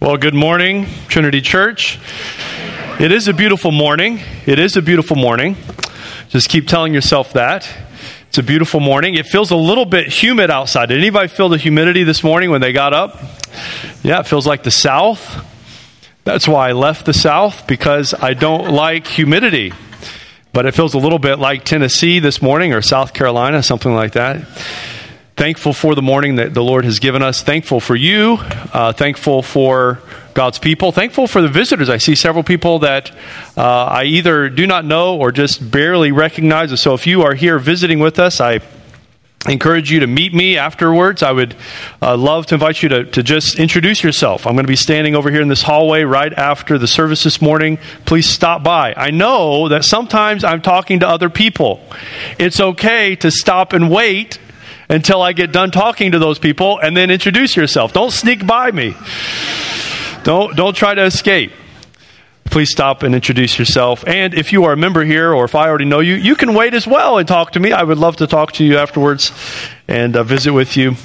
Well, good morning, Trinity Church. It is a beautiful morning. It is a beautiful morning. Just keep telling yourself that. It's a beautiful morning. It feels a little bit humid outside. Did anybody feel the humidity this morning when they got up? Yeah, it feels like the South. That's why I left the South because I don't like humidity. But it feels a little bit like Tennessee this morning or South Carolina, something like that thankful for the morning that the Lord has given us. Thankful for you. Uh, thankful for God's people. Thankful for the visitors. I see several people that uh, I either do not know or just barely recognize. So if you are here visiting with us, I encourage you to meet me afterwards. I would uh, love to invite you to, to just introduce yourself. I'm going to be standing over here in this hallway right after the service this morning. Please stop by. I know that sometimes I'm talking to other people. It's okay to stop and wait until I get done talking to those people and then introduce yourself. Don't sneak by me. Don't, don't try to escape. Please stop and introduce yourself. And if you are a member here or if I already know you, you can wait as well and talk to me. I would love to talk to you afterwards and uh, visit with you.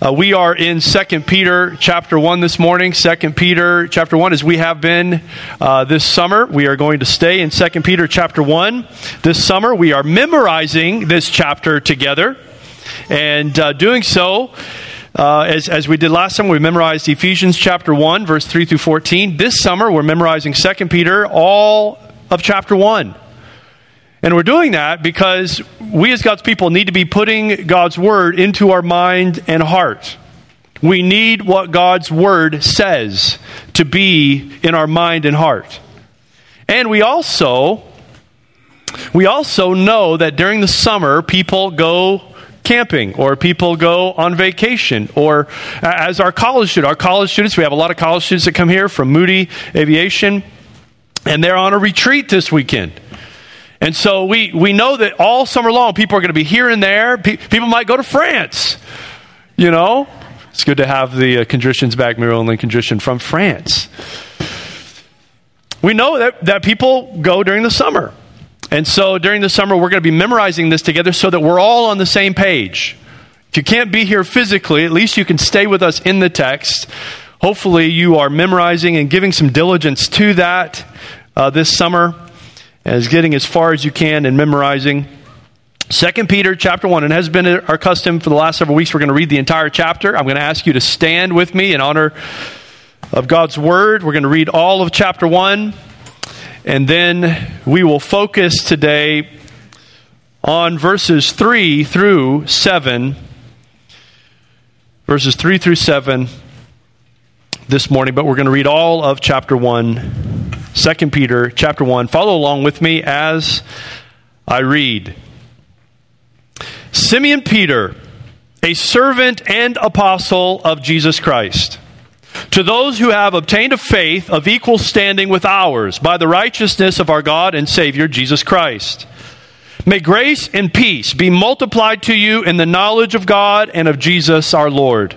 Uh, we are in Second Peter chapter 1 this morning. Second Peter chapter 1, as we have been uh, this summer. We are going to stay in Second Peter chapter 1 this summer. We are memorizing this chapter together. And uh, doing so, uh, as, as we did last summer, we memorized Ephesians chapter 1, verse 3 through 14. This summer, we're memorizing 2 Peter, all of chapter 1. And we're doing that because we as God's people need to be putting God's word into our mind and heart. We need what God's word says to be in our mind and heart. And we also we also know that during the summer people go camping or people go on vacation or as our college students our college students we have a lot of college students that come here from moody aviation and they're on a retreat this weekend. And so we, we know that all summer long people are going to be here and there. Pe- people might go to france you know? It's good to have the uh, contritions back muriel and lincoln from france. We know that, that people go during the summer and so during the summer, we're going to be memorizing this together so that we're all on the same page. If you can't be here physically, at least you can stay with us in the text. Hopefully, you are memorizing and giving some diligence to that uh, this summer, as getting as far as you can and memorizing. Second Peter chapter 1, and has been our custom for the last several weeks, we're going to read the entire chapter. I'm going to ask you to stand with me in honor of God's word. We're going to read all of chapter 1. And then we will focus today on verses 3 through 7. Verses 3 through 7 this morning, but we're going to read all of chapter 1, 2 Peter chapter 1. Follow along with me as I read. Simeon Peter, a servant and apostle of Jesus Christ to those who have obtained a faith of equal standing with ours by the righteousness of our God and Savior Jesus Christ. May grace and peace be multiplied to you in the knowledge of God and of Jesus our Lord.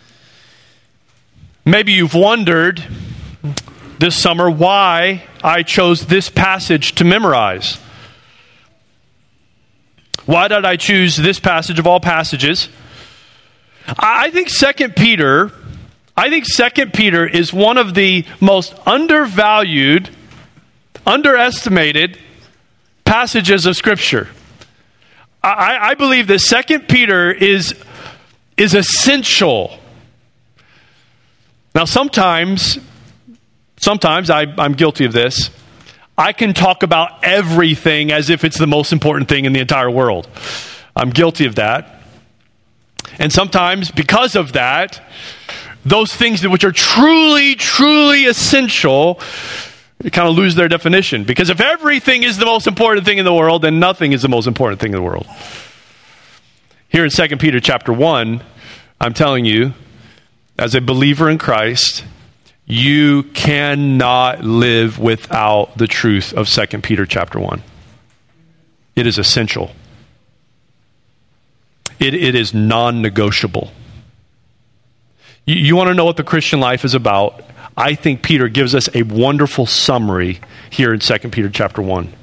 Maybe you've wondered this summer why I chose this passage to memorize. Why did I choose this passage of all passages? I think Second Peter, I think Second Peter is one of the most undervalued, underestimated passages of Scripture. I, I believe that Second Peter is, is essential now, sometimes, sometimes I, I'm guilty of this. I can talk about everything as if it's the most important thing in the entire world. I'm guilty of that. And sometimes, because of that, those things which are truly, truly essential kind of lose their definition. Because if everything is the most important thing in the world, then nothing is the most important thing in the world. Here in 2 Peter chapter 1, I'm telling you, as a believer in Christ, you cannot live without the truth of 2 Peter chapter 1. It is essential. It, it is non negotiable. You, you want to know what the Christian life is about? I think Peter gives us a wonderful summary here in 2 Peter chapter 1.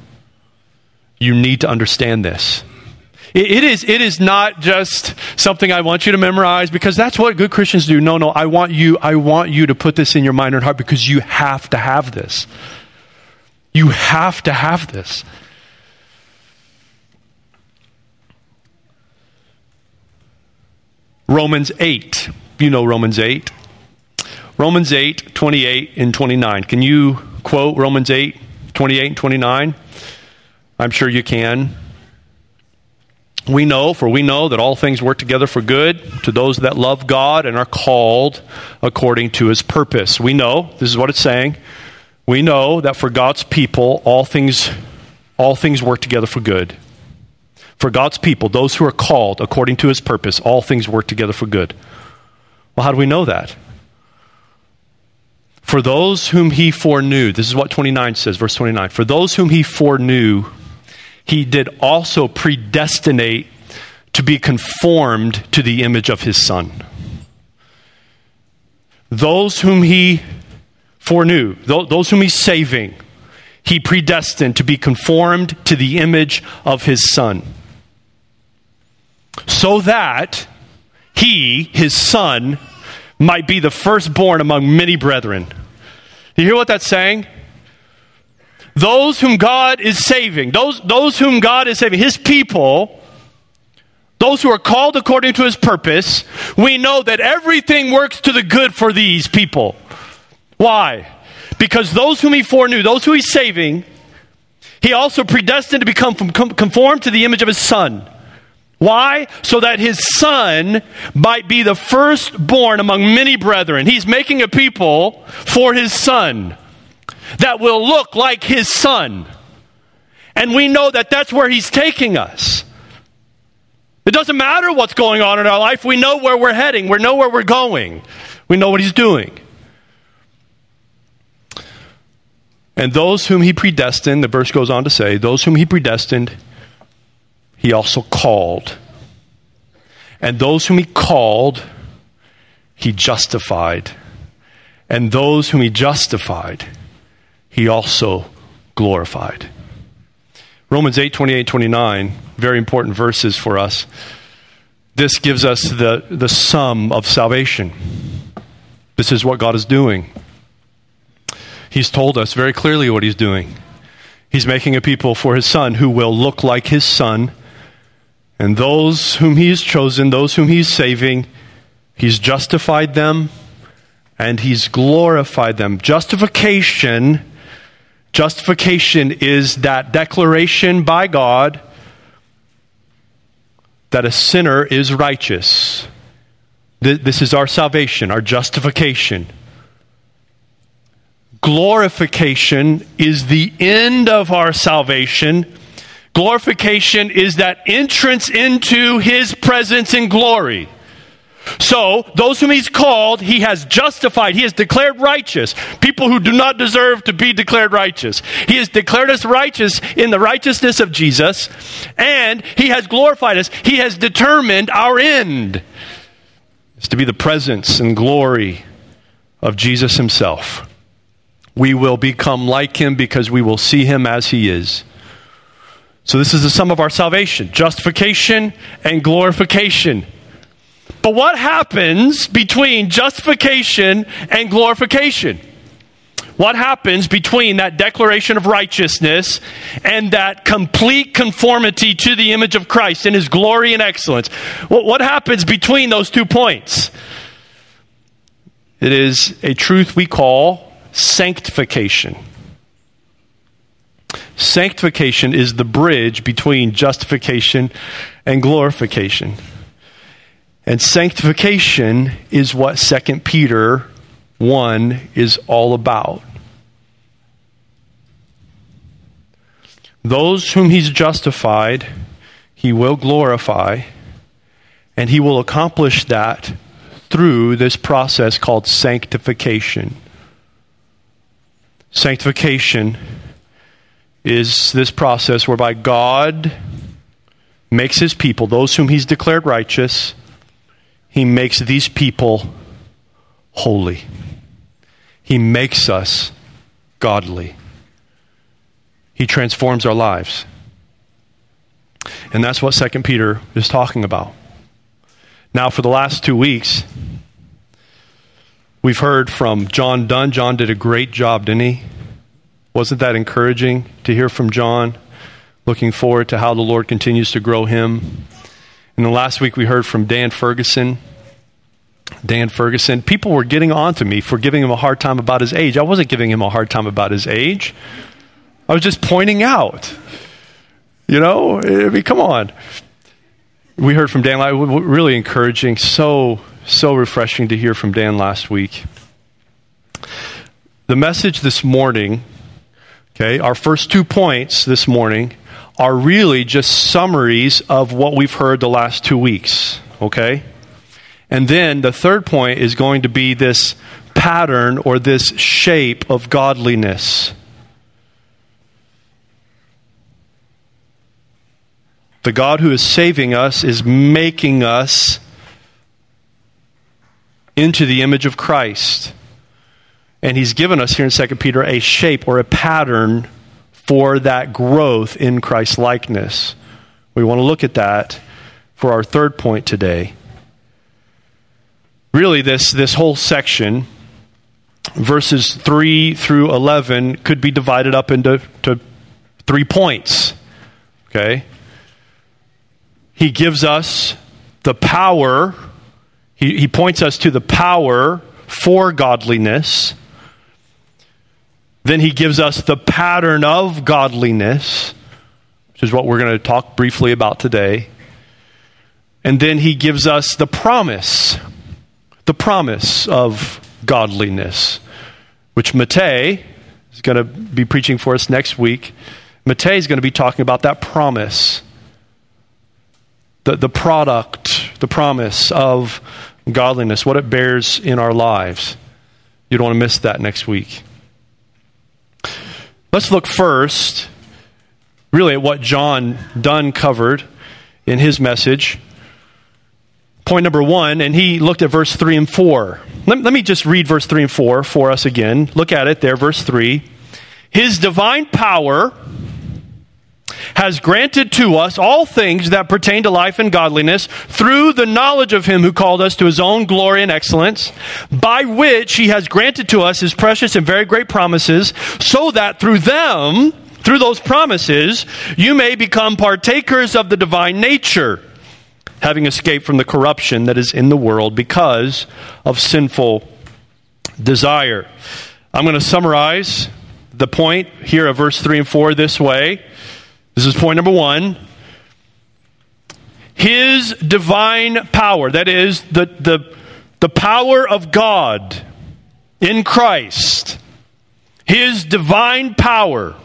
You need to understand this. It, is, it is not just something I want you to memorize because that's what good Christians do. No, no, I want you, I want you to put this in your mind and heart because you have to have this. You have to have this. Romans 8. You know Romans 8. Romans 8, 28 and 29. Can you quote Romans 8, 28 and 29? I'm sure you can. We know, for we know that all things work together for good to those that love God and are called according to his purpose. We know, this is what it's saying. We know that for God's people all things all things work together for good. For God's people, those who are called according to his purpose, all things work together for good. Well, how do we know that? For those whom he foreknew, this is what 29 says, verse 29. For those whom he foreknew, he did also predestinate to be conformed to the image of his son. Those whom he foreknew, those whom he's saving, he predestined to be conformed to the image of his son. So that he, his son, might be the firstborn among many brethren. You hear what that's saying? Those whom God is saving, those, those whom God is saving, his people, those who are called according to his purpose, we know that everything works to the good for these people. Why? Because those whom he foreknew, those who he's saving, he also predestined to become conformed to the image of his son. Why? So that his son might be the firstborn among many brethren. He's making a people for his son that will look like his son. And we know that that's where he's taking us. It doesn't matter what's going on in our life. We know where we're heading. We know where we're going. We know what he's doing. And those whom he predestined, the verse goes on to say, those whom he predestined, he also called. And those whom he called, he justified. And those whom he justified, he also glorified. Romans 8 28 29, very important verses for us. This gives us the, the sum of salvation. This is what God is doing. He's told us very clearly what He's doing. He's making a people for His Son who will look like His Son. And those whom He's chosen, those whom He's saving, He's justified them and He's glorified them. Justification Justification is that declaration by God that a sinner is righteous. This is our salvation, our justification. Glorification is the end of our salvation. Glorification is that entrance into His presence in glory. So, those whom he's called, he has justified. He has declared righteous. People who do not deserve to be declared righteous. He has declared us righteous in the righteousness of Jesus, and he has glorified us. He has determined our end is to be the presence and glory of Jesus himself. We will become like him because we will see him as he is. So, this is the sum of our salvation justification and glorification. But what happens between justification and glorification? What happens between that declaration of righteousness and that complete conformity to the image of Christ in his glory and excellence? What happens between those two points? It is a truth we call sanctification. Sanctification is the bridge between justification and glorification. And sanctification is what 2 Peter 1 is all about. Those whom he's justified, he will glorify, and he will accomplish that through this process called sanctification. Sanctification is this process whereby God makes his people, those whom he's declared righteous, he makes these people holy. He makes us godly. He transforms our lives. And that's what 2 Peter is talking about. Now, for the last two weeks, we've heard from John Dunn. John did a great job, didn't he? Wasn't that encouraging to hear from John? Looking forward to how the Lord continues to grow him and the last week we heard from Dan Ferguson. Dan Ferguson. People were getting on to me for giving him a hard time about his age. I wasn't giving him a hard time about his age. I was just pointing out. You know, I mean, come on. We heard from Dan, really encouraging, so, so refreshing to hear from Dan last week. The message this morning, okay, our first two points this morning are really just summaries of what we've heard the last two weeks, okay? And then the third point is going to be this pattern or this shape of godliness. The God who is saving us is making us into the image of Christ. And he's given us here in 2 Peter a shape or a pattern for that growth in Christ likeness. We want to look at that for our third point today. Really, this, this whole section, verses 3 through 11, could be divided up into to three points. Okay? He gives us the power, he, he points us to the power for godliness. Then he gives us the pattern of godliness, which is what we're going to talk briefly about today. And then he gives us the promise, the promise of godliness, which Matei is going to be preaching for us next week. Matei is going to be talking about that promise, the, the product, the promise of godliness, what it bears in our lives. You don't want to miss that next week. Let's look first, really, at what John Dunn covered in his message. Point number one, and he looked at verse 3 and 4. Let, let me just read verse 3 and 4 for us again. Look at it there, verse 3. His divine power has granted to us all things that pertain to life and godliness through the knowledge of him who called us to his own glory and excellence, by which he has granted to us his precious and very great promises, so that through them, through those promises, you may become partakers of the divine nature, having escaped from the corruption that is in the world because of sinful desire. I'm going to summarize the point here of verse 3 and 4 this way. This is point number one. His divine power, that is, the, the, the power of God in Christ, his divine power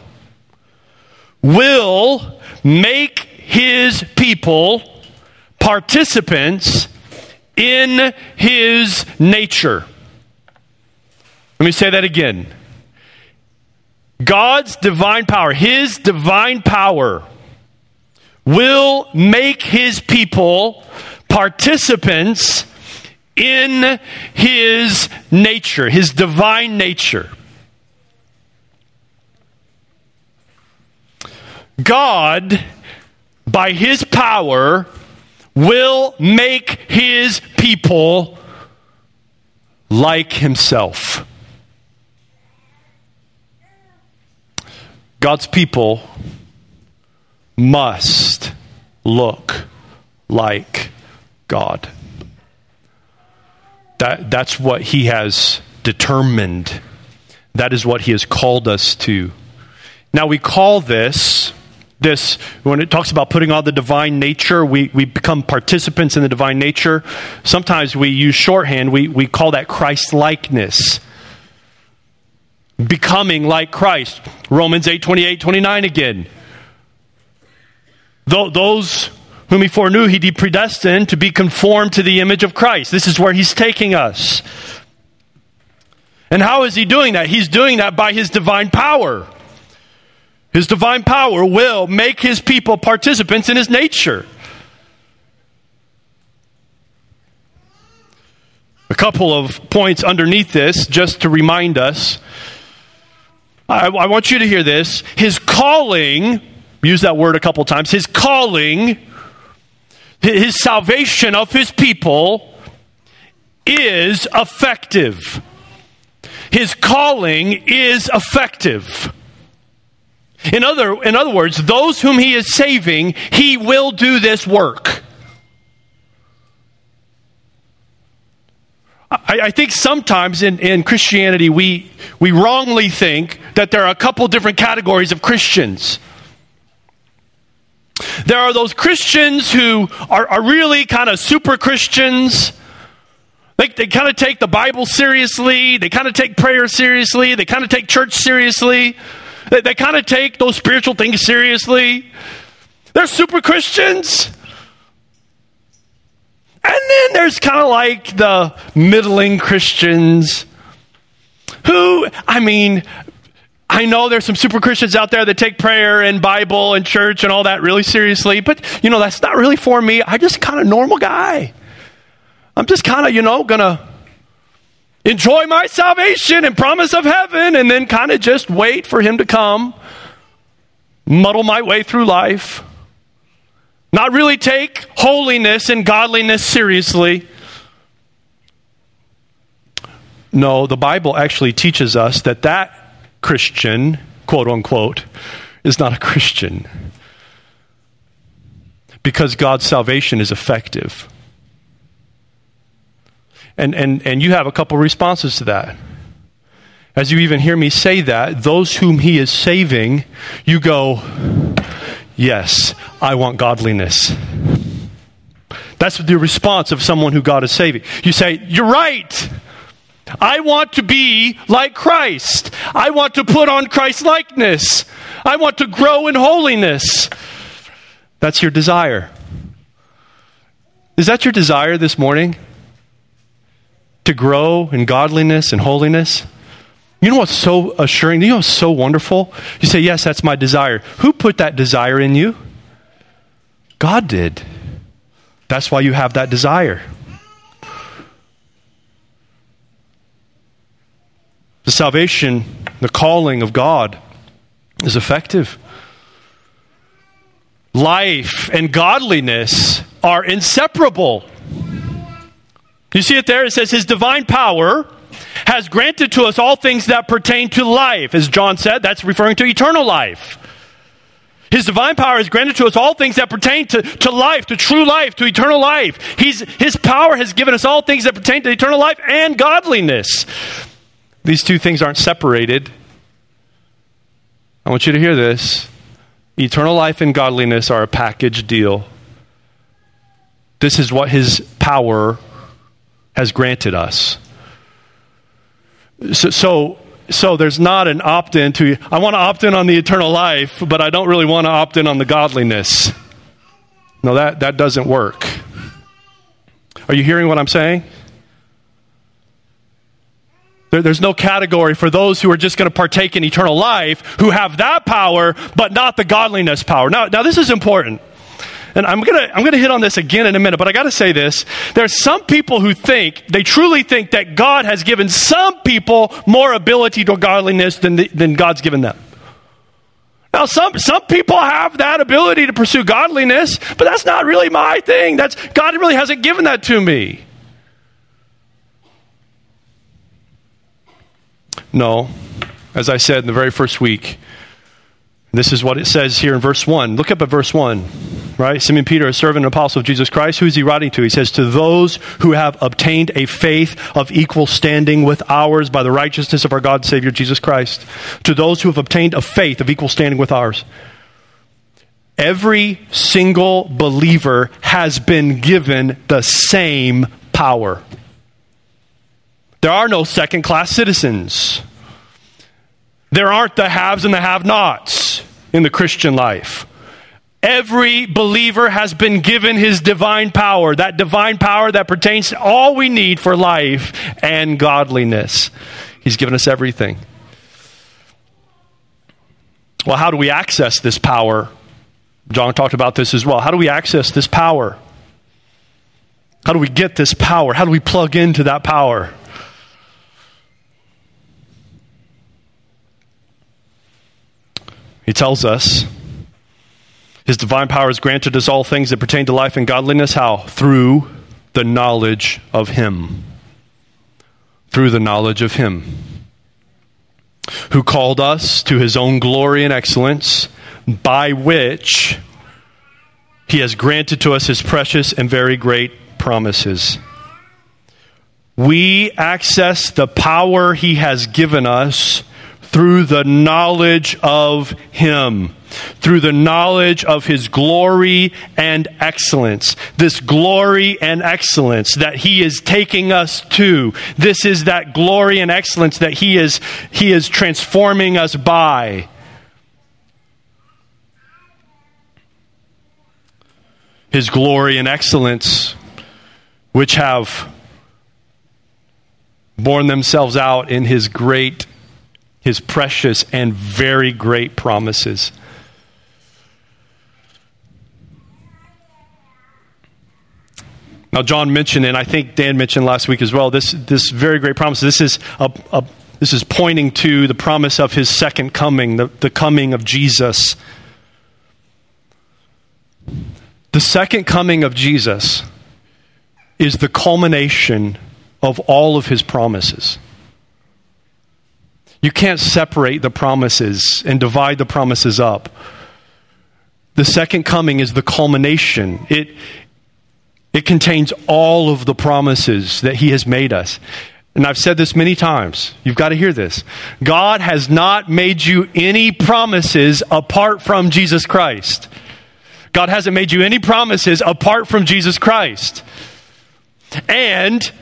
will make his people participants in his nature. Let me say that again. God's divine power, His divine power, will make His people participants in His nature, His divine nature. God, by His power, will make His people like Himself. God's people must look like God. That, that's what He has determined. That is what He has called us to. Now, we call this, this when it talks about putting on the divine nature, we, we become participants in the divine nature. Sometimes we use shorthand, we, we call that Christ likeness becoming like Christ. Romans 8 28, 29 again. Those whom he foreknew, he predestined to be conformed to the image of Christ. This is where he's taking us. And how is he doing that? He's doing that by his divine power. His divine power will make his people participants in his nature. A couple of points underneath this, just to remind us. I, I want you to hear this. His calling, use that word a couple times, his calling, his salvation of his people is effective. His calling is effective. In other, in other words, those whom he is saving, he will do this work. I, I, think sometimes in, in Christianity we, we wrongly think that there are a couple different categories of Christians. There are those Christians who are, are really kind of super Christians. They, they kind of take the Bible seriously. They kind of take prayer seriously. They kind of take church seriously. They, they kind of take those spiritual things seriously. They're super Christians. And then there's kind of like the middling Christians who, I mean, I know there's some super Christians out there that take prayer and Bible and church and all that really seriously, but you know, that's not really for me. I'm just kind of normal guy. I'm just kind of, you know, gonna enjoy my salvation and promise of heaven and then kind of just wait for him to come, muddle my way through life. Not really take holiness and godliness seriously. No, the Bible actually teaches us that that Christian, quote unquote, is not a Christian. Because God's salvation is effective. And, and, and you have a couple responses to that. As you even hear me say that, those whom He is saving, you go, Yes, I want godliness. That's the response of someone who God is saving. You say, You're right. I want to be like Christ. I want to put on Christ likeness. I want to grow in holiness. That's your desire. Is that your desire this morning? To grow in godliness and holiness? You know what's so assuring? You know what's so wonderful? You say, Yes, that's my desire. Who put that desire in you? God did. That's why you have that desire. The salvation, the calling of God is effective. Life and godliness are inseparable. You see it there? It says, His divine power has granted to us all things that pertain to life. As John said, that's referring to eternal life. His divine power has granted to us all things that pertain to, to life, to true life, to eternal life. He's, his power has given us all things that pertain to eternal life and godliness. These two things aren't separated. I want you to hear this. Eternal life and godliness are a package deal. This is what his power has granted us. So, so, so there's not an opt in to, I want to opt in on the eternal life, but I don't really want to opt in on the godliness. No, that, that doesn't work. Are you hearing what I'm saying? There, there's no category for those who are just going to partake in eternal life who have that power, but not the godliness power. Now, now this is important. And I'm going to I'm going to hit on this again in a minute, but I got to say this. There are some people who think, they truly think that God has given some people more ability to godliness than, the, than God's given them. Now, some, some people have that ability to pursue godliness, but that's not really my thing. That's, God really hasn't given that to me. No. As I said in the very first week, this is what it says here in verse 1. Look up at verse 1, right? Simon Peter, a servant and apostle of Jesus Christ. Who is he writing to? He says, To those who have obtained a faith of equal standing with ours by the righteousness of our God Savior Jesus Christ. To those who have obtained a faith of equal standing with ours. Every single believer has been given the same power. There are no second class citizens. There aren't the haves and the have nots in the Christian life. Every believer has been given his divine power, that divine power that pertains to all we need for life and godliness. He's given us everything. Well, how do we access this power? John talked about this as well. How do we access this power? How do we get this power? How do we plug into that power? He tells us his divine power has granted us all things that pertain to life and godliness. How? Through the knowledge of him. Through the knowledge of him. Who called us to his own glory and excellence, by which he has granted to us his precious and very great promises. We access the power he has given us through the knowledge of Him, through the knowledge of His glory and excellence. This glory and excellence that He is taking us to. This is that glory and excellence that He is, he is transforming us by. His glory and excellence, which have borne themselves out in His great his precious and very great promises. Now, John mentioned, and I think Dan mentioned last week as well, this, this very great promise. This is, a, a, this is pointing to the promise of his second coming, the, the coming of Jesus. The second coming of Jesus is the culmination of all of his promises. You can't separate the promises and divide the promises up. The second coming is the culmination. It, it contains all of the promises that He has made us. And I've said this many times. You've got to hear this. God has not made you any promises apart from Jesus Christ. God hasn't made you any promises apart from Jesus Christ. And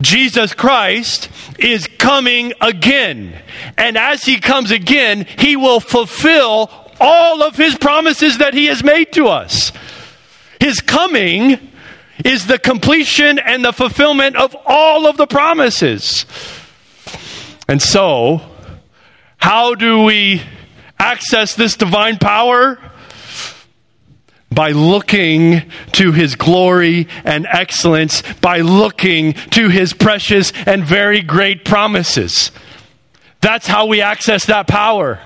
Jesus Christ is coming again. And as he comes again, he will fulfill all of his promises that he has made to us. His coming is the completion and the fulfillment of all of the promises. And so, how do we access this divine power? By looking to his glory and excellence, by looking to his precious and very great promises. That's how we access that power.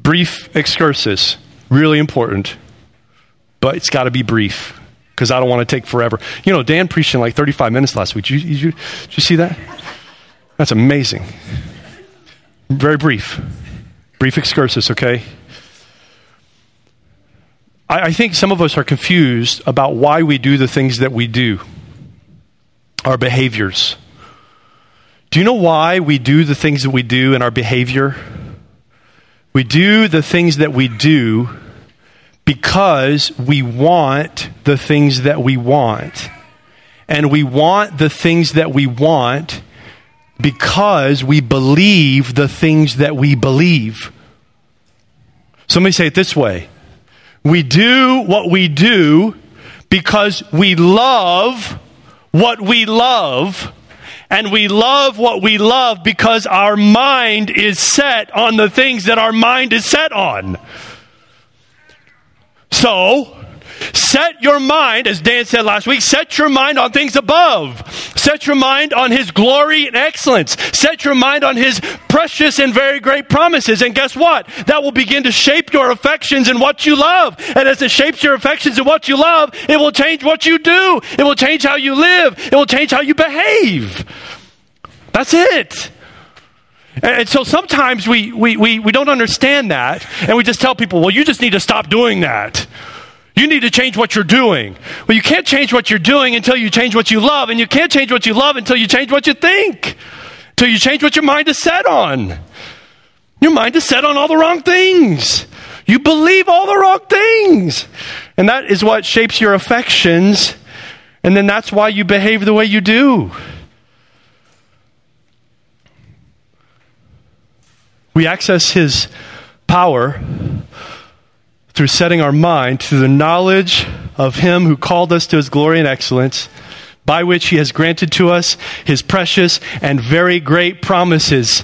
Brief excursus, really important, but it's got to be brief because I don't want to take forever. You know, Dan preached in like 35 minutes last week. Did you, did you, did you see that? That's amazing. Very brief. Brief excursus, okay? I, I think some of us are confused about why we do the things that we do, our behaviors. Do you know why we do the things that we do in our behavior? We do the things that we do because we want the things that we want. And we want the things that we want because we believe the things that we believe. Somebody say it this way We do what we do because we love what we love and we love what we love because our mind is set on the things that our mind is set on. So, Set your mind, as Dan said last week, set your mind on things above. Set your mind on His glory and excellence. Set your mind on His precious and very great promises. And guess what? That will begin to shape your affections and what you love. And as it shapes your affections and what you love, it will change what you do. It will change how you live. It will change how you behave. That's it. And so sometimes we, we, we, we don't understand that, and we just tell people, well, you just need to stop doing that. You need to change what you're doing. Well, you can't change what you're doing until you change what you love, and you can't change what you love until you change what you think, until you change what your mind is set on. Your mind is set on all the wrong things. You believe all the wrong things. And that is what shapes your affections, and then that's why you behave the way you do. We access His power through setting our mind to the knowledge of Him who called us to His glory and excellence, by which He has granted to us His precious and very great promises.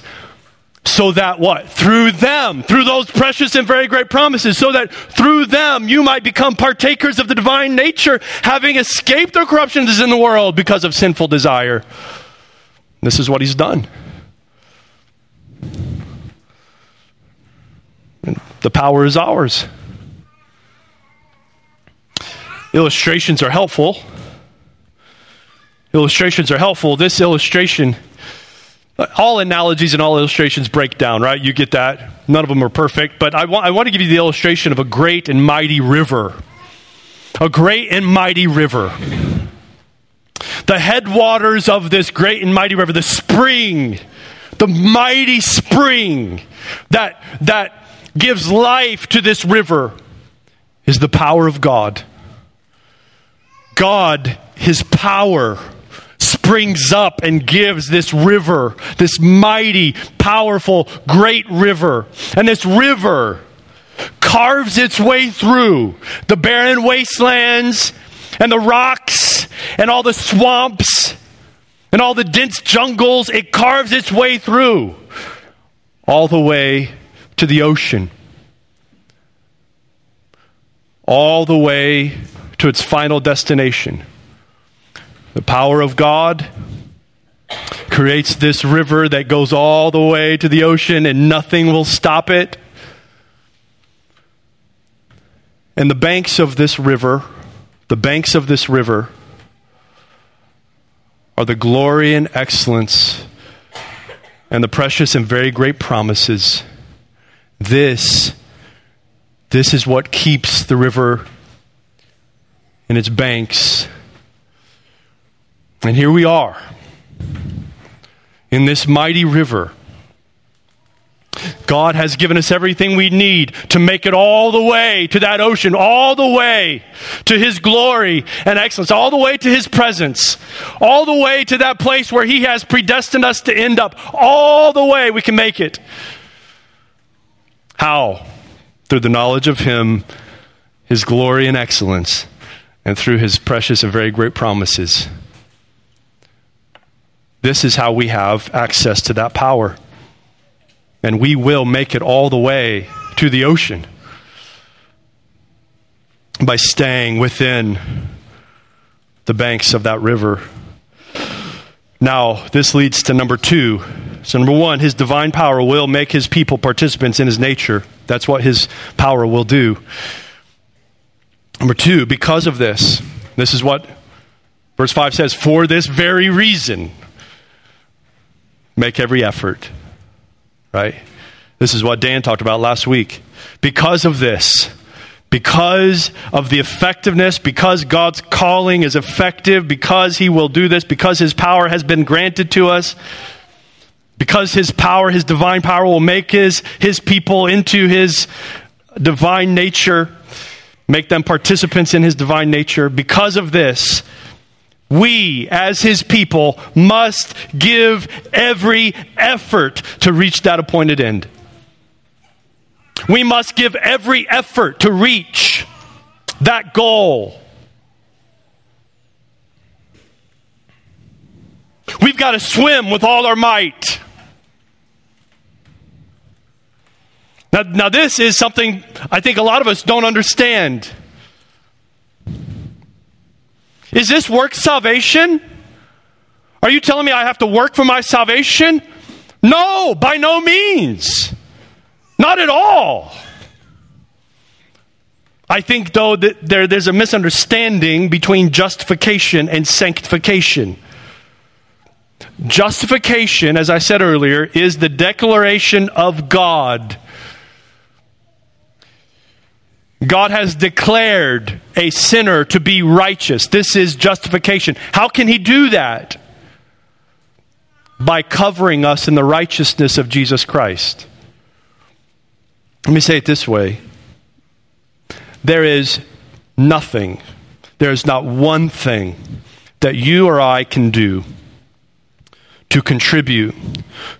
So that what? Through them, through those precious and very great promises, so that through them you might become partakers of the divine nature, having escaped the corruption that is in the world because of sinful desire. This is what He's done. And The power is ours. Illustrations are helpful. Illustrations are helpful. This illustration, all analogies and all illustrations break down, right? You get that. None of them are perfect, but I want, I want to give you the illustration of a great and mighty river. A great and mighty river. The headwaters of this great and mighty river, the spring, the mighty spring that, that gives life to this river is the power of God. God, His power, springs up and gives this river, this mighty, powerful, great river. And this river carves its way through the barren wastelands and the rocks and all the swamps and all the dense jungles. It carves its way through all the way to the ocean. All the way to its final destination. The power of God creates this river that goes all the way to the ocean and nothing will stop it. And the banks of this river, the banks of this river, are the glory and excellence and the precious and very great promises. This, this is what keeps the river in its banks. And here we are in this mighty river. God has given us everything we need to make it all the way to that ocean, all the way to His glory and excellence, all the way to His presence, all the way to that place where He has predestined us to end up, all the way we can make it. How? Through the knowledge of Him, His glory and excellence and through his precious and very great promises. This is how we have access to that power. And we will make it all the way to the ocean by staying within the banks of that river. Now, this leads to number two. So, number one, his divine power will make his people participants in his nature. That's what his power will do. Number two, because of this, this is what verse 5 says for this very reason, make every effort. Right? This is what Dan talked about last week. Because of this, because of the effectiveness, because God's calling is effective, because He will do this, because His power has been granted to us, because His power, His divine power, will make His, his people into His divine nature, make them participants in His divine nature. Because of this, we, as His people, must give every effort to reach that appointed end. We must give every effort to reach that goal. We've got to swim with all our might. Now, now, this is something I think a lot of us don't understand. Is this work salvation? Are you telling me I have to work for my salvation? No, by no means. Not at all. I think, though, that there, there's a misunderstanding between justification and sanctification. Justification, as I said earlier, is the declaration of God. God has declared a sinner to be righteous. This is justification. How can He do that? By covering us in the righteousness of Jesus Christ. Let me say it this way there is nothing, there is not one thing that you or I can do to contribute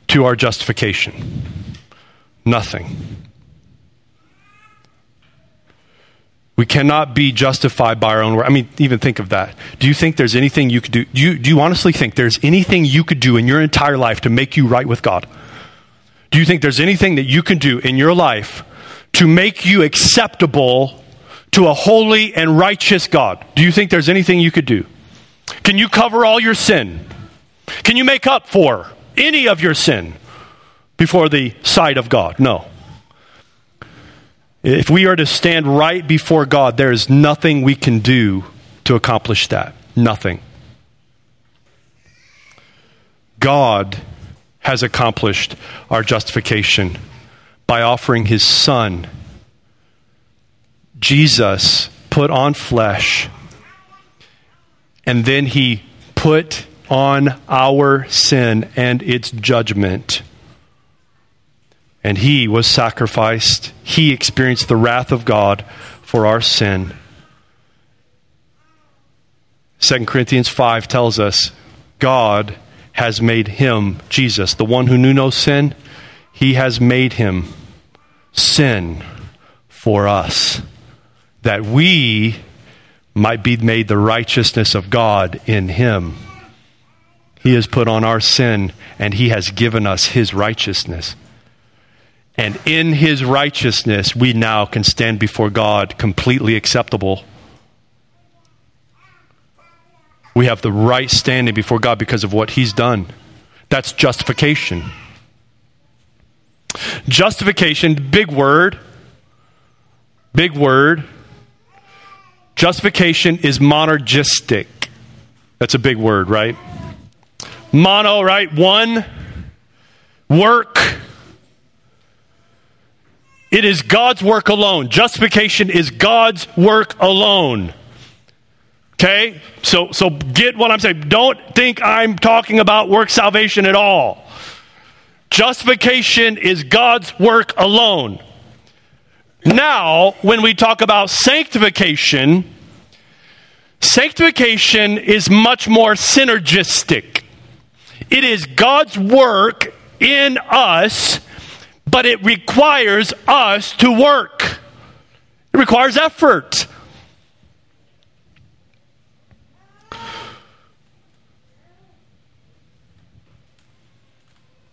to our justification. Nothing. We cannot be justified by our own work. I mean, even think of that. Do you think there's anything you could do? Do you, do you honestly think there's anything you could do in your entire life to make you right with God? Do you think there's anything that you can do in your life to make you acceptable to a holy and righteous God? Do you think there's anything you could do? Can you cover all your sin? Can you make up for any of your sin before the sight of God? No. If we are to stand right before God, there is nothing we can do to accomplish that. Nothing. God has accomplished our justification by offering his son. Jesus put on flesh, and then he put on our sin and its judgment. And he was sacrificed. He experienced the wrath of God for our sin. 2 Corinthians 5 tells us God has made him, Jesus, the one who knew no sin, he has made him sin for us, that we might be made the righteousness of God in him. He has put on our sin and he has given us his righteousness. And in his righteousness, we now can stand before God completely acceptable we have the right standing before God because of what He's done. That's justification. Justification, big word. Big word. Justification is monergistic. That's a big word, right? Mono, right? One. Work. It is God's work alone. Justification is God's work alone. Okay? So, so get what I'm saying. Don't think I'm talking about work salvation at all. Justification is God's work alone. Now, when we talk about sanctification, sanctification is much more synergistic. It is God's work in us, but it requires us to work. It requires effort.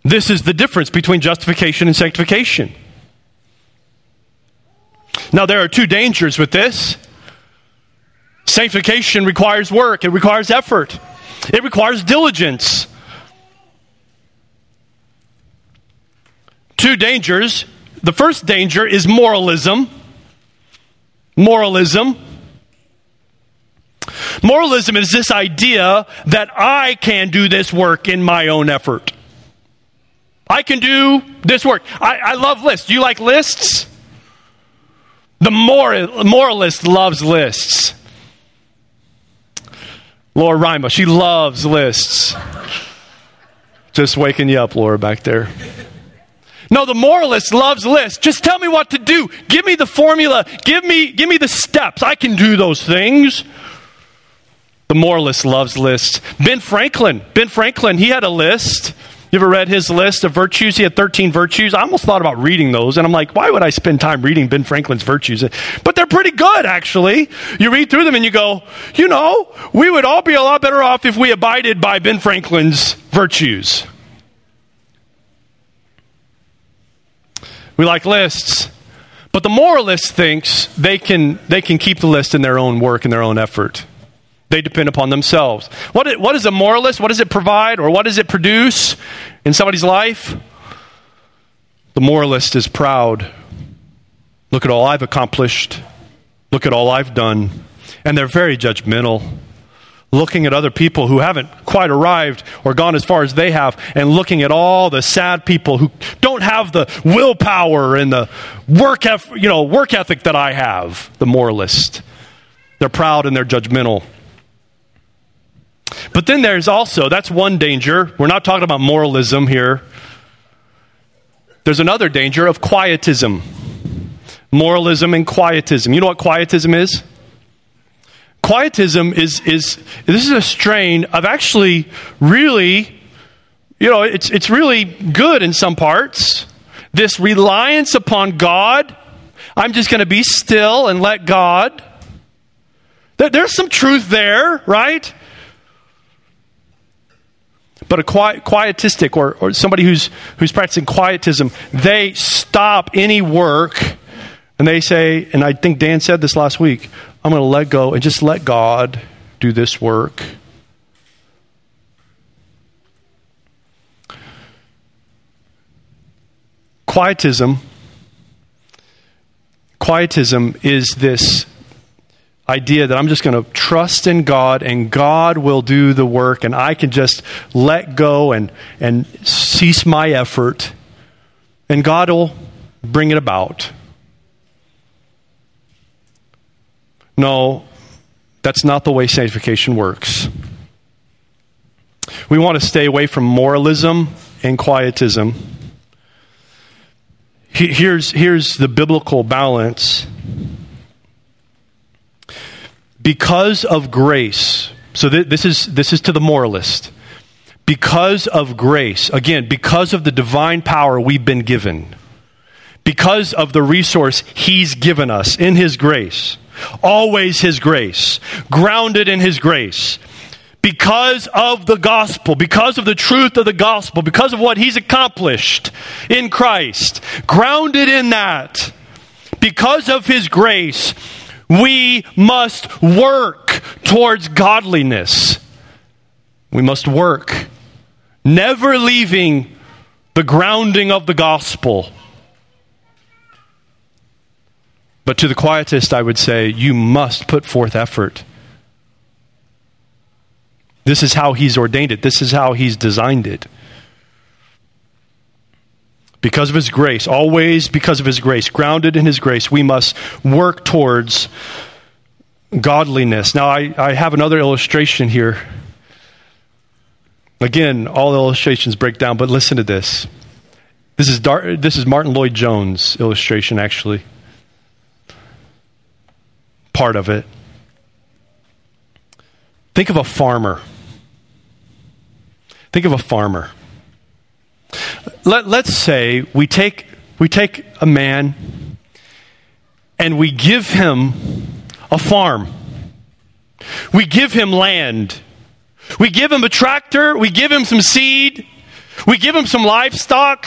This is the difference between justification and sanctification. Now, there are two dangers with this. Sanctification requires work, it requires effort, it requires diligence. Dangers. The first danger is moralism. Moralism. Moralism is this idea that I can do this work in my own effort. I can do this work. I, I love lists. Do you like lists? The moral, moralist loves lists. Laura Rima, she loves lists. Just waking you up, Laura, back there. No, the moralist loves lists. Just tell me what to do. Give me the formula. Give me, give me the steps. I can do those things. The moralist loves lists. Ben Franklin, Ben Franklin, he had a list. You ever read his list of virtues? He had 13 virtues. I almost thought about reading those, and I'm like, why would I spend time reading Ben Franklin's virtues? But they're pretty good, actually. You read through them and you go, you know, we would all be a lot better off if we abided by Ben Franklin's virtues. We like lists. But the moralist thinks they can, they can keep the list in their own work and their own effort. They depend upon themselves. What what is a moralist? What does it provide or what does it produce in somebody's life? The moralist is proud. Look at all I've accomplished. Look at all I've done. And they're very judgmental. Looking at other people who haven't quite arrived or gone as far as they have, and looking at all the sad people who don't have the willpower and the work, you know, work ethic that I have. The moralist. They're proud and they're judgmental. But then there's also, that's one danger. We're not talking about moralism here. There's another danger of quietism. Moralism and quietism. You know what quietism is? Quietism is, is this is a strain of actually really, you know, it's, it's really good in some parts. This reliance upon God. I'm just going to be still and let God. There's some truth there, right? But a quiet, quietistic or, or somebody who's, who's practicing quietism, they stop any work and they say, and I think Dan said this last week, I'm going to let go and just let God do this work. Quietism quietism is this idea that I'm just going to trust in God and God will do the work and I can just let go and, and cease my effort and God will bring it about. No, that's not the way sanctification works. We want to stay away from moralism and quietism. Here's, here's the biblical balance because of grace, so th- this, is, this is to the moralist. Because of grace, again, because of the divine power we've been given, because of the resource He's given us in His grace, always His grace, grounded in His grace, because of the gospel, because of the truth of the gospel, because of what He's accomplished in Christ, grounded in that, because of His grace, we must work towards godliness. We must work, never leaving the grounding of the gospel. But to the quietist, I would say, you must put forth effort. This is how he's ordained it, this is how he's designed it because of his grace, always because of his grace, grounded in his grace, we must work towards godliness. Now, I, I have another illustration here. Again, all illustrations break down, but listen to this. This is, Dar- this is Martyn Lloyd-Jones' illustration, actually. Part of it. Think of a farmer. Think of a farmer let, let's say we take, we take a man and we give him a farm. We give him land. We give him a tractor. We give him some seed. We give him some livestock.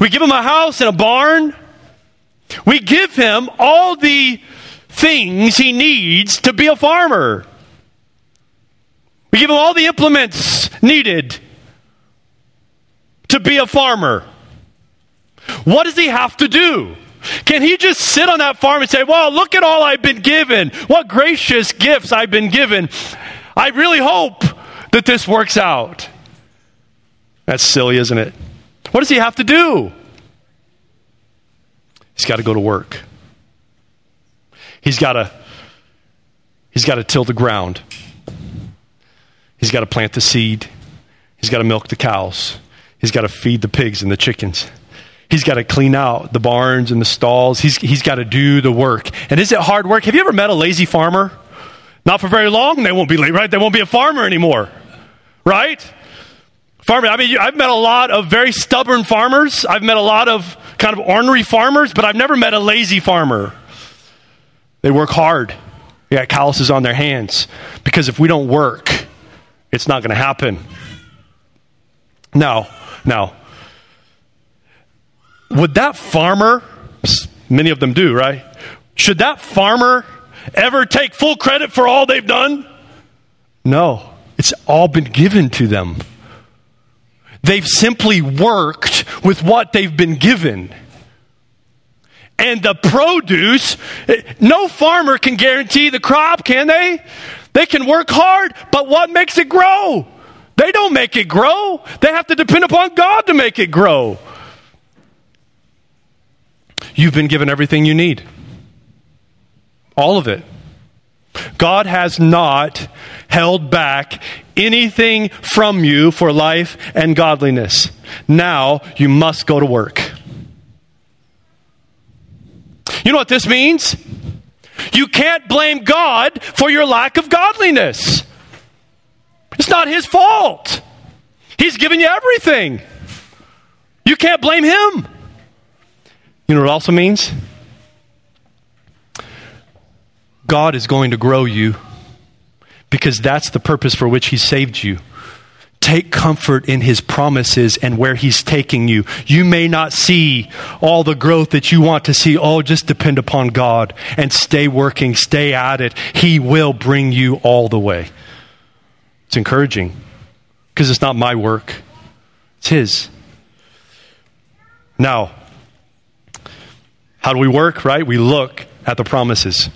We give him a house and a barn. We give him all the things he needs to be a farmer. We give him all the implements needed to be a farmer. What does he have to do? Can he just sit on that farm and say, Well, look at all I've been given. What gracious gifts I've been given. I really hope that this works out. That's silly, isn't it? What does he have to do? He's got to go to work. He's got to he's got to till the ground. He's got to plant the seed. He's got to milk the cows. He's got to feed the pigs and the chickens. He's got to clean out the barns and the stalls. He's, he's got to do the work. And is it hard work? Have you ever met a lazy farmer? Not for very long, they won't be late, right? They won't be a farmer anymore, right? Farmer, I mean, I've met a lot of very stubborn farmers. I've met a lot of kind of ornery farmers, but I've never met a lazy farmer. They work hard. They got calluses on their hands. Because if we don't work, it's not going to happen. Now, now, would that farmer, many of them do, right? Should that farmer ever take full credit for all they've done? No, it's all been given to them. They've simply worked with what they've been given. And the produce, eh, no farmer can guarantee the crop, can they? They can work hard, but what makes it grow? They don't make it grow. They have to depend upon God to make it grow. You've been given everything you need. All of it. God has not held back anything from you for life and godliness. Now you must go to work. You know what this means? You can't blame God for your lack of godliness. It's not His fault. He's given you everything. You can't blame Him. You know what it also means? God is going to grow you because that's the purpose for which He saved you. Take comfort in His promises and where He's taking you. You may not see all the growth that you want to see. Oh, just depend upon God and stay working, stay at it. He will bring you all the way. It's encouraging because it's not my work, it's His. Now, how do we work, right? We look at the promises.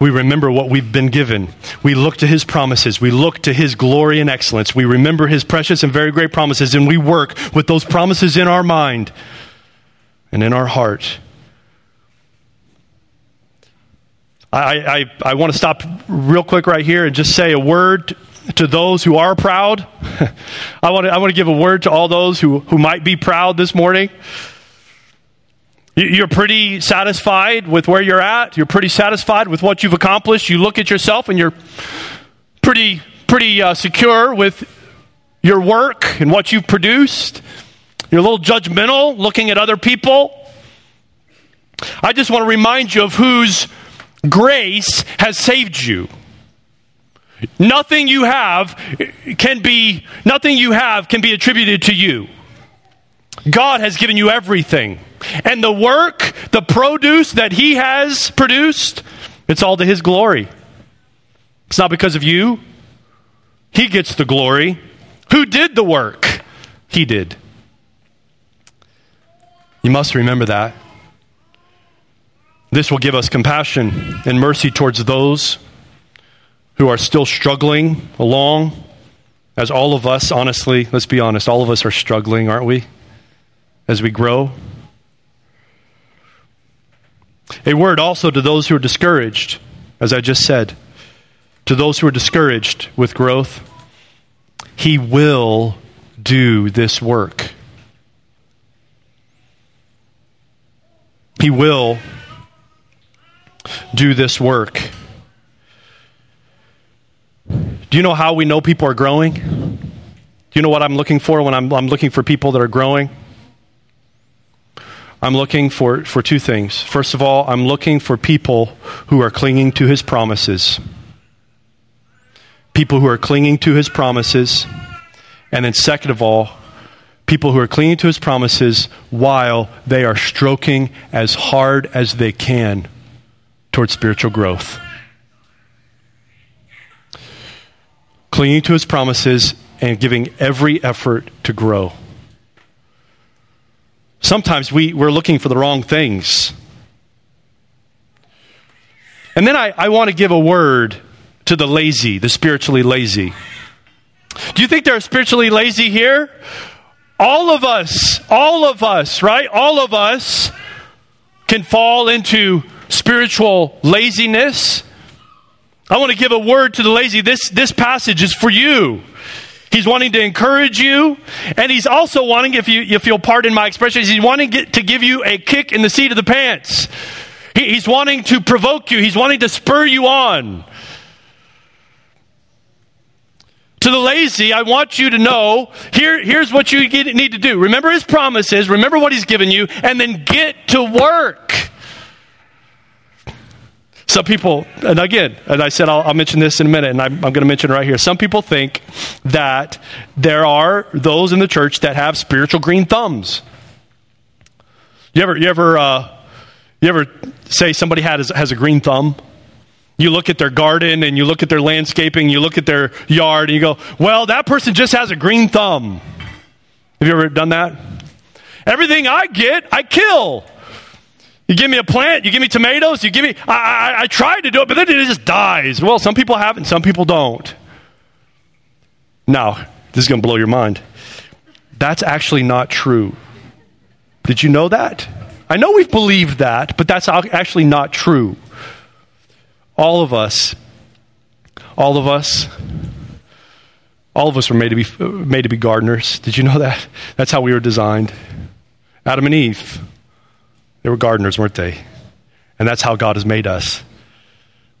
We remember what we've been given. We look to his promises. We look to his glory and excellence. We remember his precious and very great promises, and we work with those promises in our mind and in our heart. I, I, I want to stop real quick right here and just say a word to those who are proud. I want to, I want to give a word to all those who, who might be proud this morning. You're pretty satisfied with where you're at. You're pretty satisfied with what you've accomplished. You look at yourself and you're pretty, pretty uh, secure with your work and what you've produced. You're a little judgmental looking at other people. I just want to remind you of whose grace has saved you. Nothing you have can be nothing you have can be attributed to you. God has given you everything. And the work, the produce that He has produced, it's all to His glory. It's not because of you. He gets the glory. Who did the work? He did. You must remember that. This will give us compassion and mercy towards those who are still struggling along, as all of us, honestly, let's be honest, all of us are struggling, aren't we? As we grow. A word also to those who are discouraged, as I just said. To those who are discouraged with growth, He will do this work. He will do this work. Do you know how we know people are growing? Do you know what I'm looking for when I'm, I'm looking for people that are growing? I'm looking for, for two things. First of all, I'm looking for people who are clinging to his promises. People who are clinging to his promises. And then, second of all, people who are clinging to his promises while they are stroking as hard as they can towards spiritual growth. Clinging to his promises and giving every effort to grow. Sometimes we, we're looking for the wrong things. And then I, I want to give a word to the lazy, the spiritually lazy. Do you think they're spiritually lazy here? All of us, all of us, right? All of us can fall into spiritual laziness. I want to give a word to the lazy. This, this passage is for you. He's wanting to encourage you, and he's also wanting, if you if you'll pardon my expression, he's wanting to give you a kick in the seat of the pants. He, he's wanting to provoke you. He's wanting to spur you on. To the lazy, I want you to know here, here's what you need to do. Remember his promises, remember what he's given you, and then get to work. Some people, and again, and I said I'll, I'll mention this in a minute, and I'm, I'm going to mention right here. Some people think that there are those in the church that have spiritual green thumbs. You ever, you ever, uh, you ever say somebody has, has a green thumb? You look at their garden and you look at their landscaping, you look at their yard, and you go, well, that person just has a green thumb. Have you ever done that? Everything I get, I kill. You give me a plant, you give me tomatoes, you give me. I, I, I tried to do it, but then it just dies. Well, some people have and some people don't. Now, this is going to blow your mind. That's actually not true. Did you know that? I know we've believed that, but that's actually not true. All of us, all of us, all of us were made to be made to be gardeners. Did you know that? That's how we were designed. Adam and Eve, they were gardeners, weren't they? And that's how God has made us.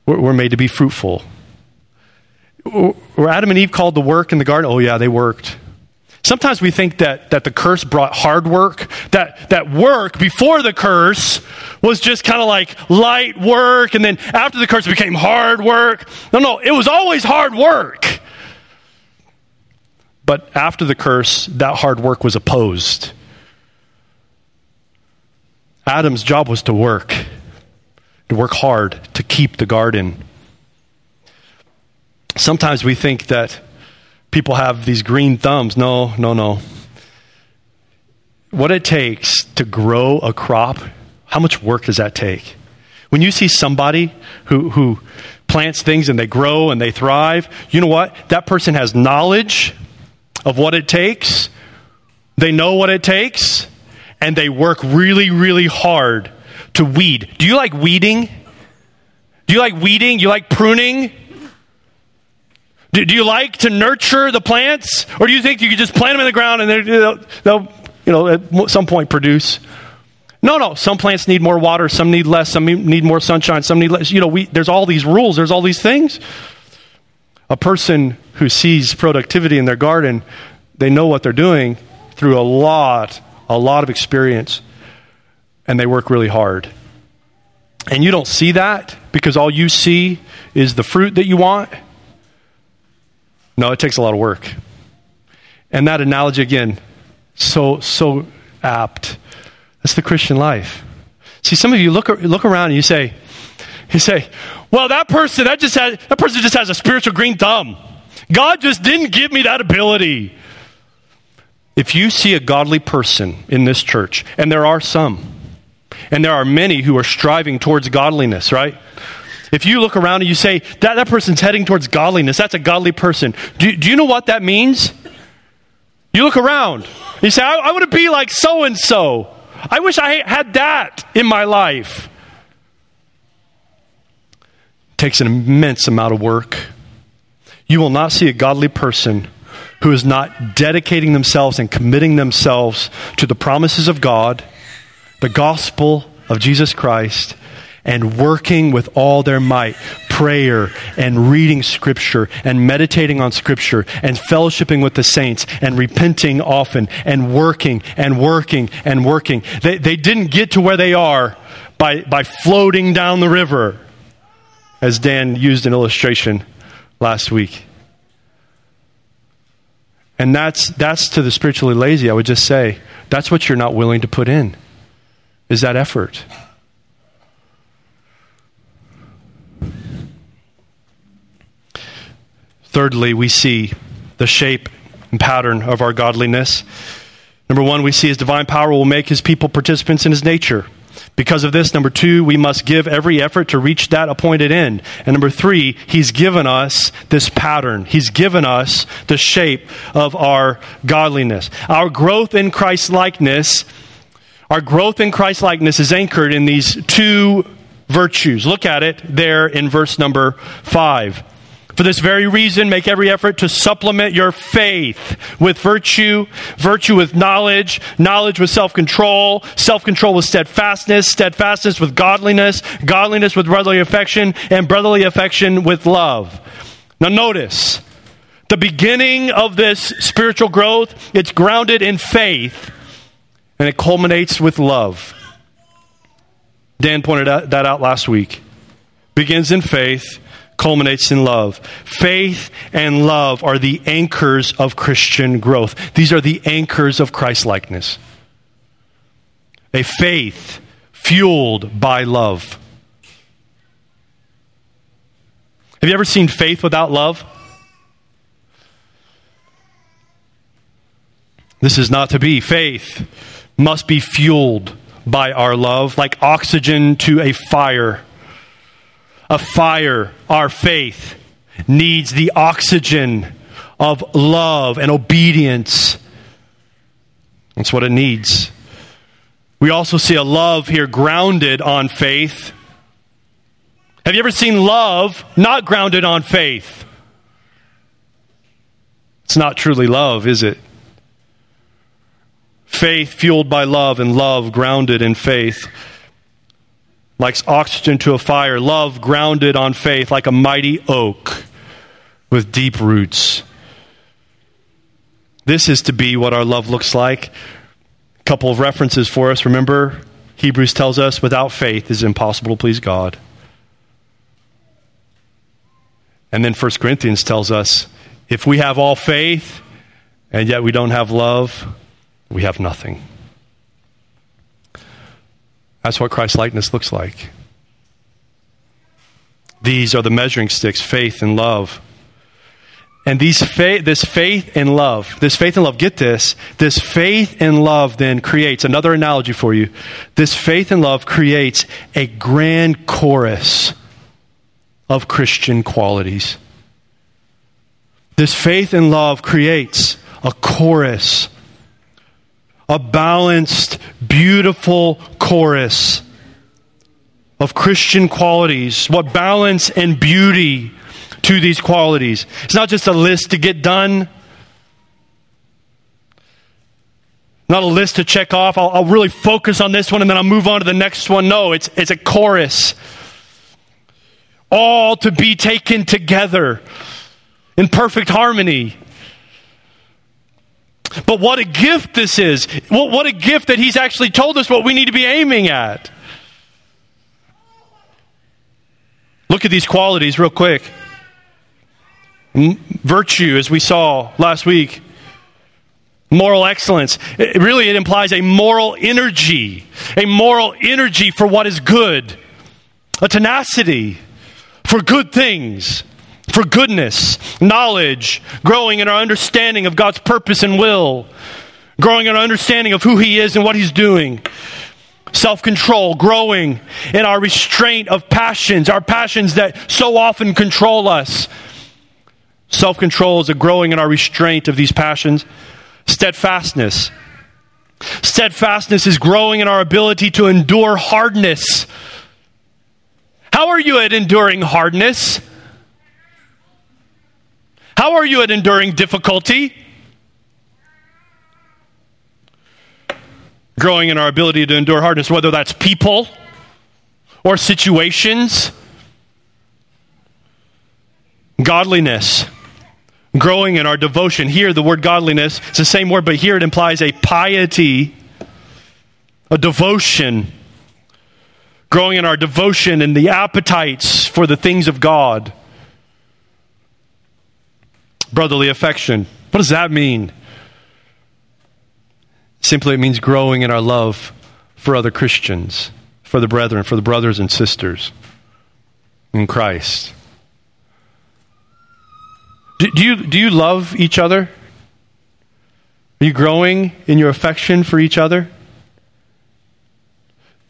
We're, we're made to be fruitful. Were Adam and Eve called to work in the garden? Oh yeah, they worked. Sometimes we think that, that the curse brought hard work, that, that work before the curse was just kind of like light work, and then after the curse became hard work. No, no, it was always hard work. But after the curse, that hard work was opposed. Adam's job was to work, to work hard, to keep the garden. Sometimes we think that people have these green thumbs. No, no, no. What it takes to grow a crop, how much work does that take? When you see somebody who, who plants things and they grow and they thrive, you know what? That person has knowledge of what it takes, they know what it takes, and they work really, really hard to weed. Do you like weeding? Do you like weeding? You like pruning? Do, do, you like to nurture the plants? Or do you think you could just plant them in the ground and they'll, they'll, you know, at some point produce? No, no. Some plants need more water, some need less, some need more sunshine, some need less. You know, we, there's all these rules, there's all these things. A person who sees productivity in their garden, they know what they're doing through a lot, a lot of experience, and they work really hard. And you don't see that because all you see is the fruit that you want no, it takes a lot of work. And that analogy, again, so, so apt. That's the Christian life. See, some of you look, look around and you say, you say, well, that person, that just has, that person just has a spiritual green thumb. God just didn't give me that ability. If you see a godly person in this church, and there are some, and there are many who are striving towards godliness, right? If you look around and you say, that, that person's heading towards godliness, that's a godly person. Do, do you know what that means? You look around. You say, I, I want to be like so and so. I wish I had that in my life. It takes an immense amount of work. You will not see a godly person who is not dedicating themselves and committing themselves to the promises of God, the gospel of Jesus Christ, and working with all their might prayer and reading scripture and meditating on scripture and fellowshipping with the saints and repenting often and working and working and working. They, they didn't get to where they are by, by floating down the river, as Dan used an illustration last week. And that's, that's to the spiritually lazy, I would just say, that's what you're not willing to put in, is that effort. Thirdly, we see the shape and pattern of our godliness. Number one, we see his divine power will make his people participants in his nature. Because of this, number two, we must give every effort to reach that appointed end. And number three, he's given us this pattern. He's given us the shape of our godliness. Our growth in Christ likeness, our growth in Christ likeness is anchored in these two virtues. Look at it there in verse number five. For this very reason, make every effort to supplement your faith with virtue, virtue with knowledge, knowledge with self control, self control with steadfastness, steadfastness with godliness, godliness with brotherly affection, and brotherly affection with love. Now, notice the beginning of this spiritual growth, it's grounded in faith, and it culminates with love. Dan pointed that out last week. Begins in faith culminates in love. Faith and love are the anchors of Christian growth. These are the anchors of Christ likeness. A faith fueled by love. Have you ever seen faith without love? This is not to be. Faith must be fueled by our love, like oxygen to a fire a fire, our faith, needs the oxygen of love and obedience. That's what it needs. We also see a love here grounded on faith. Have you ever seen love not grounded on faith? It's not truly love, is it? Faith fueled by love and love grounded in faith like oxygen to a fire, love grounded on faith, like a mighty oak with deep roots. This is to be what our love looks like. A couple of references for us. Remember, Hebrews tells us without faith it is impossible to please God. And then 1 Corinthians tells us if we have all faith and yet we don't have love, we have nothing. That's what Christ likeness looks like. These are the measuring sticks faith and love. And these fa- this faith and love, this faith and love, get this, this faith and love then creates another analogy for you. This faith and love creates a grand chorus of Christian qualities. This faith and love creates a chorus a balanced, beautiful chorus of Christian qualities. What balance and beauty to these qualities. It's not just a list to get done. Not a list to check off. I'll, I'll, really focus on this one and then I'll move on to the next one. No, it's, it's a chorus. All to be taken together in perfect harmony. But what a gift this is. What a gift that he's actually told us what we need to be aiming at. Look at these qualities real quick. Virtue, as we saw last week, moral excellence. It really, it implies a moral energy, a moral energy for what is good, a tenacity for good things for goodness, knowledge, growing in our understanding of God's purpose and will, growing in our understanding of who He is and what He's doing. Self control, growing in our restraint of passions, our passions that so often control us. Self control is a growing in our restraint of these passions. Steadfastness. Steadfastness is growing in our ability to endure hardness. How are you at enduring hardness? How are you at enduring difficulty? Growing in our ability to endure hardness, whether that's people or situations. Godliness. Growing in our devotion. Here, the word godliness, it's the same word, but here it implies a piety, a devotion. Growing in our devotion and the appetites for the things of God brotherly affection. What does that mean? Simply, it means growing in our love for other Christians, for the brethren, for the brothers and sisters in Christ. Do, do you, do you love each other? Are you growing in your affection for each other?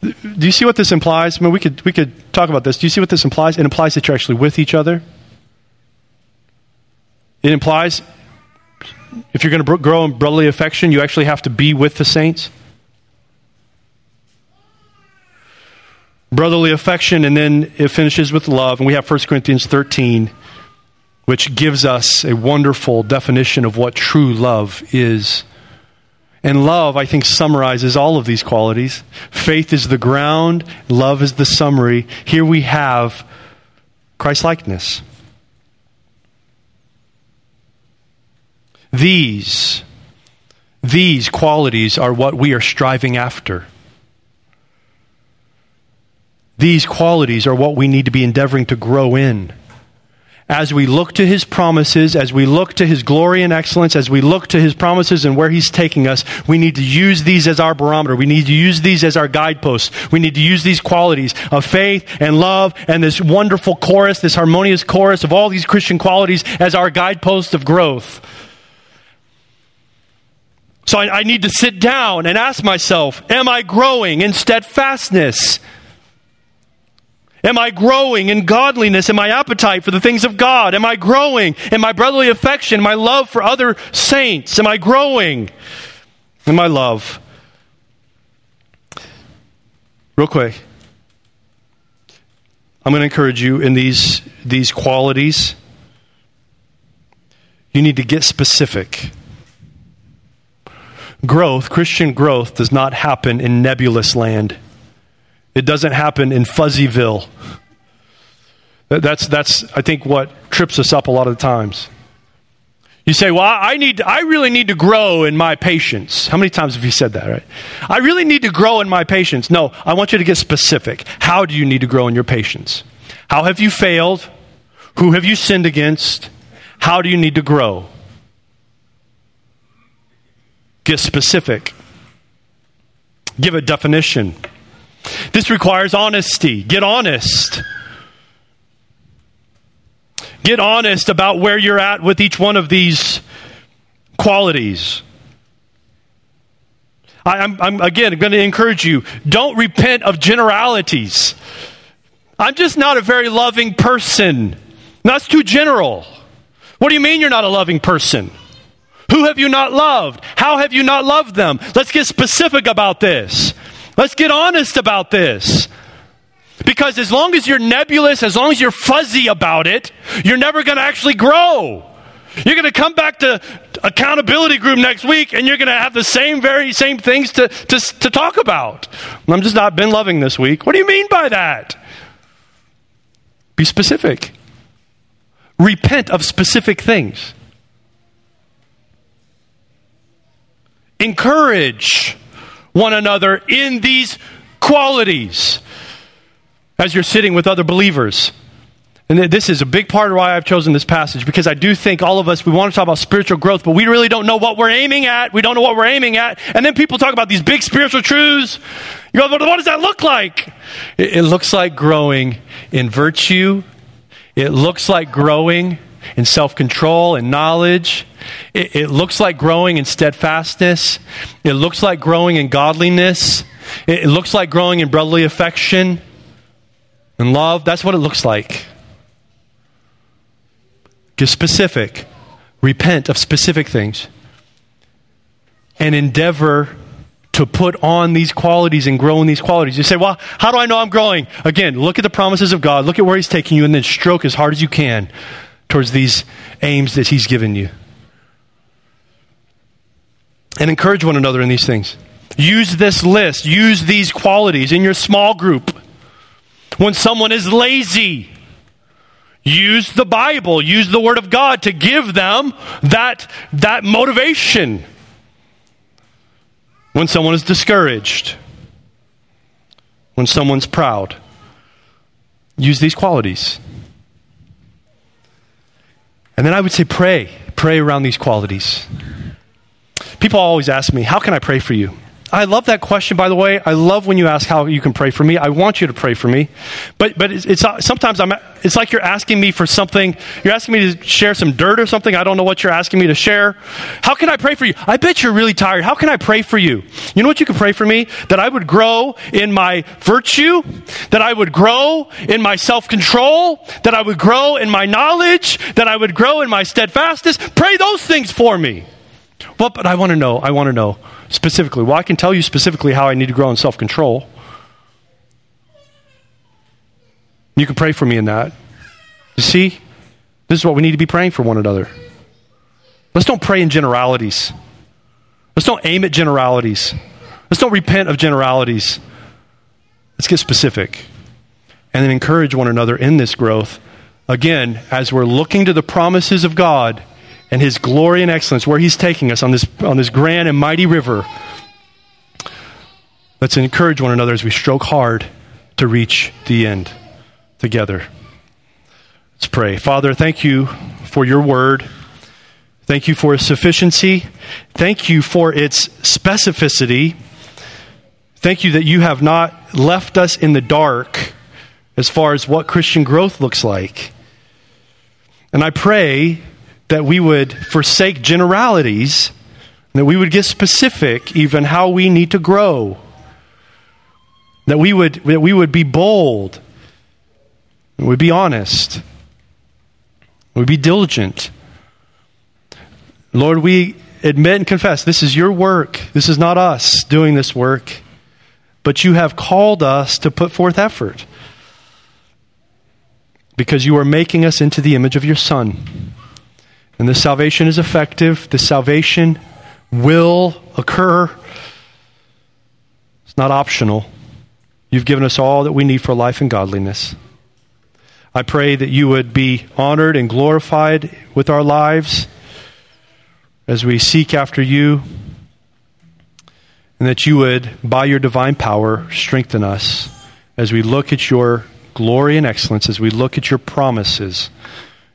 Do you see what this implies? I mean, we could, we could talk about this. Do you see what this implies? It implies that you're actually with each other. It implies if you're going to grow in brotherly affection, you actually have to be with the saints. Brotherly affection, and then it finishes with love. And we have 1 Corinthians 13, which gives us a wonderful definition of what true love is. And love, I think, summarizes all of these qualities. Faith is the ground, love is the summary. Here we have Christ These, these qualities are what we are striving after. These qualities are what we need to be endeavoring to grow in as we look to his promises, as we look to his glory and excellence, as we look to his promises and where he's taking us, we need to use these as our barometer. We need to use these as our guideposts. We need to use these qualities of faith and love and this wonderful chorus, this harmonious chorus of all these Christian qualities as our guideposts of growth. So I, I need to sit down and ask myself, am I growing in steadfastness? Am I growing in godliness and my appetite for the things of God? Am I growing in my brotherly affection, my love for other saints? Am I growing in my love? Real quick. I'm going to encourage you in these, these qualities. You need to get specific. Growth, Christian growth, does not happen in nebulous land. It doesn't happen in Fuzzyville. That's, that's, I think, what trips us up a lot of the times. You say, Well, I, need, I really need to grow in my patience. How many times have you said that, right? I really need to grow in my patience. No, I want you to get specific. How do you need to grow in your patience? How have you failed? Who have you sinned against? How do you need to grow? Get specific. Give a definition. This requires honesty. Get honest. Get honest about where you're at with each one of these qualities. I, am I'm, again going to encourage you don't repent of generalities. I'm just not a very loving person. That's too general. What do you mean you're not a loving person? Who have you not loved? How have you not loved them? Let's get specific about this. Let's get honest about this. Because as long as you're nebulous, as long as you're fuzzy about it, you're never going to actually grow. You're going to come back to accountability group next week and you're going to have the same very same things to, to, to talk about. I'm just not been loving this week. What do you mean by that? Be specific. Repent of specific things. Encourage one another in these qualities as you're sitting with other believers. And this is a big part of why I've chosen this passage because I do think all of us, we want to talk about spiritual growth, but we really don't know what we're aiming at. We don't know what we're aiming at. And then people talk about these big spiritual truths. You go, what does that look like? It, it looks like growing in virtue, it looks like growing in self control and knowledge. It, it, looks like growing in steadfastness. It looks like growing in godliness. It, it looks like growing in brotherly affection and love. That's what it looks like. Get specific. Repent of specific things. And endeavor to put on these qualities and grow in these qualities. You say, well, how do I know I'm growing? Again, look at the promises of God, look at where He's taking you, and then stroke as hard as you can towards these aims that He's given you. And encourage one another in these things. Use this list, use these qualities in your small group. When someone is lazy, use the Bible, use the Word of God to give them that, that motivation. When someone is discouraged, when someone's proud, use these qualities. And then I would say, pray. Pray around these qualities. People always ask me, How can I pray for you? I love that question, by the way. I love when you ask how you can pray for me. I want you to pray for me. But, but it's, it's uh, sometimes I'm, it's like you're asking me for something. You're asking me to share some dirt or something. I don't know what you're asking me to share. How can I pray for you? I bet you're really tired. How can I pray for you? You know what you can pray for me? That I would grow in my virtue, that I would grow in my self control, that I would grow in my knowledge, that I would grow in my steadfastness. Pray those things for me. Well, but I want to know. I want to know specifically. Well, I can tell you specifically how I need to grow in self control. You can pray for me in that. You see, this is what we need to be praying for one another. Let's don't pray in generalities. Let's don't aim at generalities. Let's don't repent of generalities. Let's get specific and then encourage one another in this growth. Again, as we're looking to the promises of God and His glory and excellence, where He's taking us on this, on this grand and mighty river, let's encourage one another as we stroke hard to reach the end together. Let's pray. Father, thank you for your word. Thank you for its sufficiency. Thank you for its specificity. Thank you that you have not left us in the dark as far as what Christian growth looks like. And I pray that we would forsake generalities, that we would get specific, even how we need to grow. That we would, that we would be bold, we would be honest, we would be diligent. Lord, we admit and confess this is your work. This is not us doing this work, but you have called us to put forth effort because you are making us into the image of your Son. And this salvation is effective. This salvation will occur. It's not optional. You've given us all that we need for life and godliness. I pray that you would be honored and glorified with our lives as we seek after you, and that you would, by your divine power, strengthen us as we look at your glory and excellence, as we look at your promises,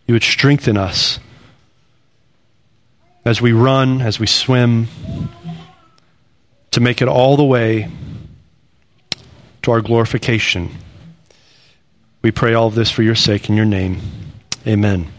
you would strengthen us as we run, as we swim, to make it all the way to our glorification. We pray all this for your sake in your name. Amen.